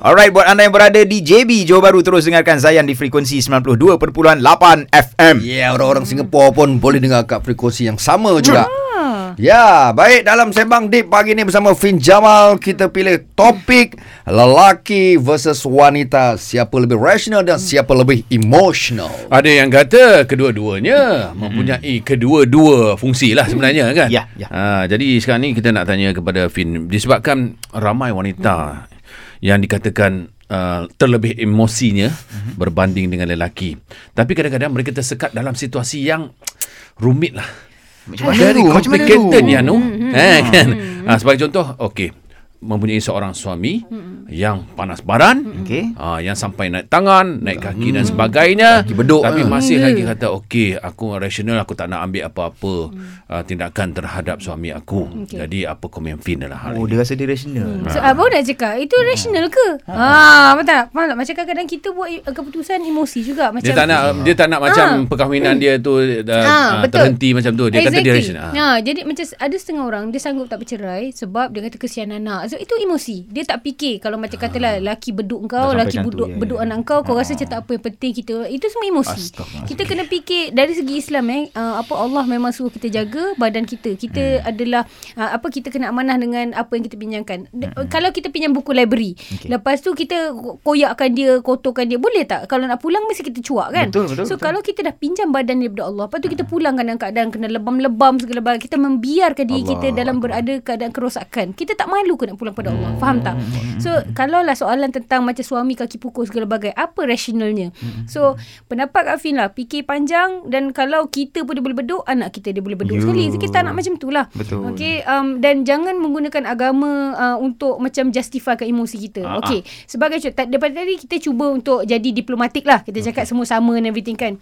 Alright, buat anda yang berada di JB Johor Bahru terus dengarkan Zayan di frekuensi 92.8 FM. Ya, yeah, orang-orang Singapura pun boleh dengar kat frekuensi yang sama juga. Ya, baik dalam sembang deep pagi ni bersama Fin Jamal kita pilih topik lelaki versus wanita, siapa lebih rasional dan siapa lebih emotional. Ada yang kata kedua-duanya mempunyai kedua-dua fungsi lah sebenarnya kan. Ya, ya. Ha, jadi sekarang ni kita nak tanya kepada Fin disebabkan ramai wanita yang dikatakan uh, terlebih emosinya berbanding dengan lelaki. Tapi kadang-kadang mereka tersekat dalam situasi yang rumit lah. Macam mana Very complicated ni Anu. Eh, kan? Ha, sebagai contoh, okey. Mempunyai seorang suami yang panas baran, Okey. ha, yang sampai naik tangan, naik kaki dan sebagainya. Kaki beduk, Tapi ha. masih Hmm. lagi kata, okey, aku rasional, aku tak nak ambil apa-apa uh, tindakan terhadap suami aku. Hmm. Okey. Jadi, apa komen Fin dalam hal Oh, ini? dia rasa dia rasional. So, apa nak cakap? Itu rasional ke? Ha, betul tak? Faham tak? Macam kadang-kadang kita buat i- keputusan emosi juga. Macam Dia tak nak dia tak nak macam perkahwinan dia tu uh, Ah, uh, betul. terhenti macam tu. Dia kata dia rasional. Ha, jadi macam ada setengah orang dia sanggup tak bercerai sebab dia kata kesian anak. So itu emosi. Dia tak fikir kalau macam katalah lelaki beduk kau, macam tu, beduk ya, beduk ya. anak kau, kau rasa macam tak apa yang penting kita. Itu semua emosi. Kita kena fikir dari segi Islam eh uh, apa Allah memang suruh kita jaga badan kita. Kita adalah uh, apa kita kena amanah dengan apa yang kita pinjamkan. D- Kalau kita pinjam buku library, Okey. lepas tu kita koyakkan dia, kotorkan dia, boleh tak? Kalau nak pulang mesti kita cuak kan? Betul, betul, so betul. kalau kita dah pinjam badan daripada Allah, lepas tu kita pulangkan dalam keadaan kena lebam-lebam segala bala, kita membiarkan diri Allah kita dalam berada keadaan kerosakan. Kita tak malu ke nak pulang pada Allah. Faham tak? So kalau lah soalan tentang macam suami kaki pukul segala bagai, apa rasionalnya? So pendapat Kak Fin lah, fikir panjang dan kalau kita pun dia boleh beduk, anak kita dia boleh beduk You. sekali. So kita nak macam tu lah. Betul. Okay, um, dan jangan menggunakan agama uh, untuk macam justifykan emosi kita. Ah, Okay, sebagai contoh, daripada tadi kita cuba untuk jadi diplomatik lah. Kita cakap semua sama and everything kan.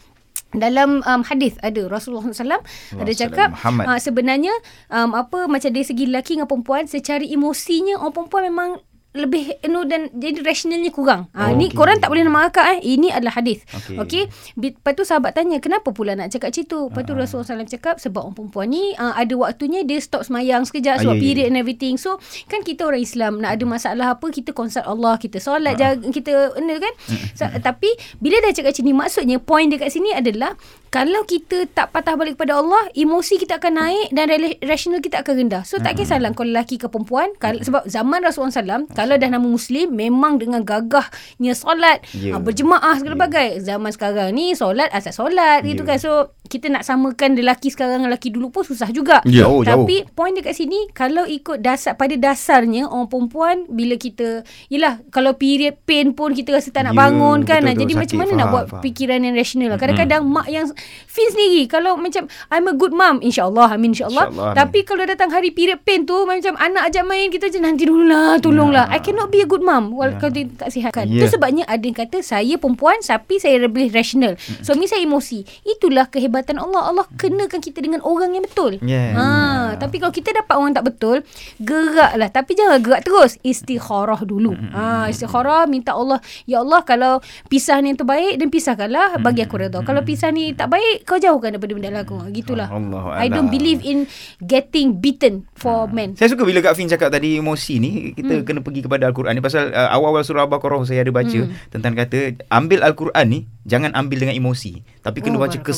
Dalam um, hadis ada Rasulullah SAW ada cakap Muhammad. uh, sebenarnya um, apa macam dari segi lelaki dengan perempuan secara emosinya orang perempuan memang lebih you know, dan jadi rasionalnya kurang. Ha, Oh, ni okey. korang tak boleh nak markah eh. Ini adalah hadis. Okey. Okay? Lepas tu sahabat tanya, kenapa pula nak cakap macam tu? Lepas tu Rasulullah SAW cakap sebab orang perempuan ni uh, ada waktunya dia stop semayang sekejap Ah, sebab ya, period ya. and everything. So kan kita orang Islam nak ada masalah apa kita consult Allah, kita solat jaga kita benda kan. So, tapi bila dah cakap macam ni maksudnya point dekat sini adalah kalau kita tak patah balik kepada Allah, emosi kita akan naik dan rasional kita akan rendah. So tak kisahlah kau lelaki ke perempuan sebab zaman Rasulullah SAW kalau dah nama muslim memang dengan gagahnya solat, Ya. yeah. berjemaah segala bagai. Zaman sekarang ni solat asal solat gitu Ya. kan. So kita nak samakan lelaki sekarang dengan lelaki dulu pun susah juga. Ya. Jauh, jauh. Tapi point dekat sini kalau ikut dasar pada dasarnya orang perempuan bila kita yalah kalau period pain pun kita rasa tak nak Ya, bangun kan. betul tu, Jadi sakit. macam mana nak Faham, buat faham. fikiran yang rasional lah. Kadang-kadang mak yang Fin sendiri kalau macam I'm a good mom insyaallah amin insyaallah. Amin. Tapi kalau datang hari period pain tu macam anak ajak main kita je nanti dululah tolonglah. I cannot be a good mom wal kalau dia tak sihat kan. Ya. Itu sebabnya ada yang kata saya perempuan tapi saya lebih rasional. Suami saya emosi. Itulah kehebatan Allah. Allah kenakan kita dengan orang yang betul. Ya. Ha, tapi kalau kita dapat orang tak betul, geraklah. Tapi jangan gerak terus. Istikharah dulu. Ha, istikharah minta Allah, ya Allah kalau pisah ni yang terbaik dan pisahkanlah bagi aku redha. Kalau pisah ni tak baik, kau jauhkan daripada benda lagu. Gitulah. Allahu I don't believe in getting beaten for men. Saya suka bila Kak Fin cakap tadi emosi ni kita hmm. kena pergi kepada al-Quran ni pasal uh, awal-awal surah Al-Baqarah saya ada baca hmm. tentang kata ambil al-Quran ni jangan ambil dengan emosi tapi kena Oh, baca barakallah.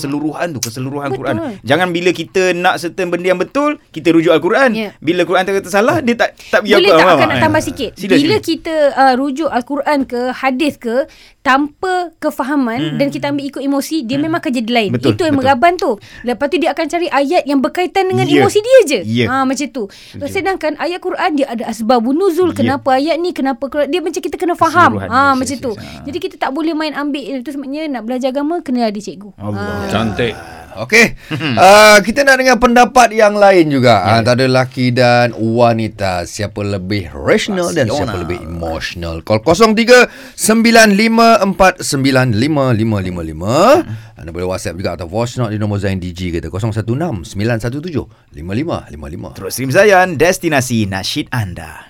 Keseluruhan tu keseluruhan Betul. Quran. Jangan bila kita nak certain benda yang betul kita rujuk al-Quran. Ya. Bila Quran tu kata salah dia tak tak pergi Boleh tak akan nak tambah sikit Sila, Bila sila. kita uh, rujuk Al-Quran ke Hadis ke Tanpa kefahaman Hmm. Dan kita ambil ikut emosi Dia memang akan jadi lain Betul, Itu yang betul. meraban tu Lepas tu dia akan cari ayat Yang berkaitan dengan Ya. emosi dia je Ya. ha, Macam tu Setuju. Sedangkan ayat Quran Dia ada asbabun nuzul Ya. Kenapa ayat ni Kenapa Quran Dia macam kita kena faham ha, Macam yes, tu. Ha. Jadi kita tak boleh main ambil Itu sebabnya nak belajar agama Kena ada cikgu Allah. Cantik. Okey. uh, kita nak dengar pendapat yang lain juga yeah. antara lelaki dan wanita. Siapa lebih rasional dan siapa lebih emotional. Call 0395495555. Anda boleh WhatsApp juga atau voice note di nombor Zain DG kita 0169175555. Terus stream Zayan destinasi nasyid anda.